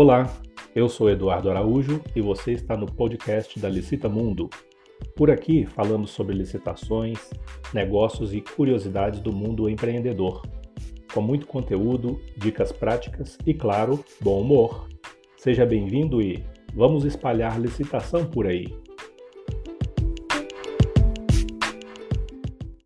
Olá, eu sou Eduardo Araújo e você está no podcast da Licita Mundo. Por aqui falamos sobre licitações, negócios e curiosidades do mundo empreendedor, com muito conteúdo, dicas práticas e, claro, bom humor. Seja bem-vindo e vamos espalhar licitação por aí.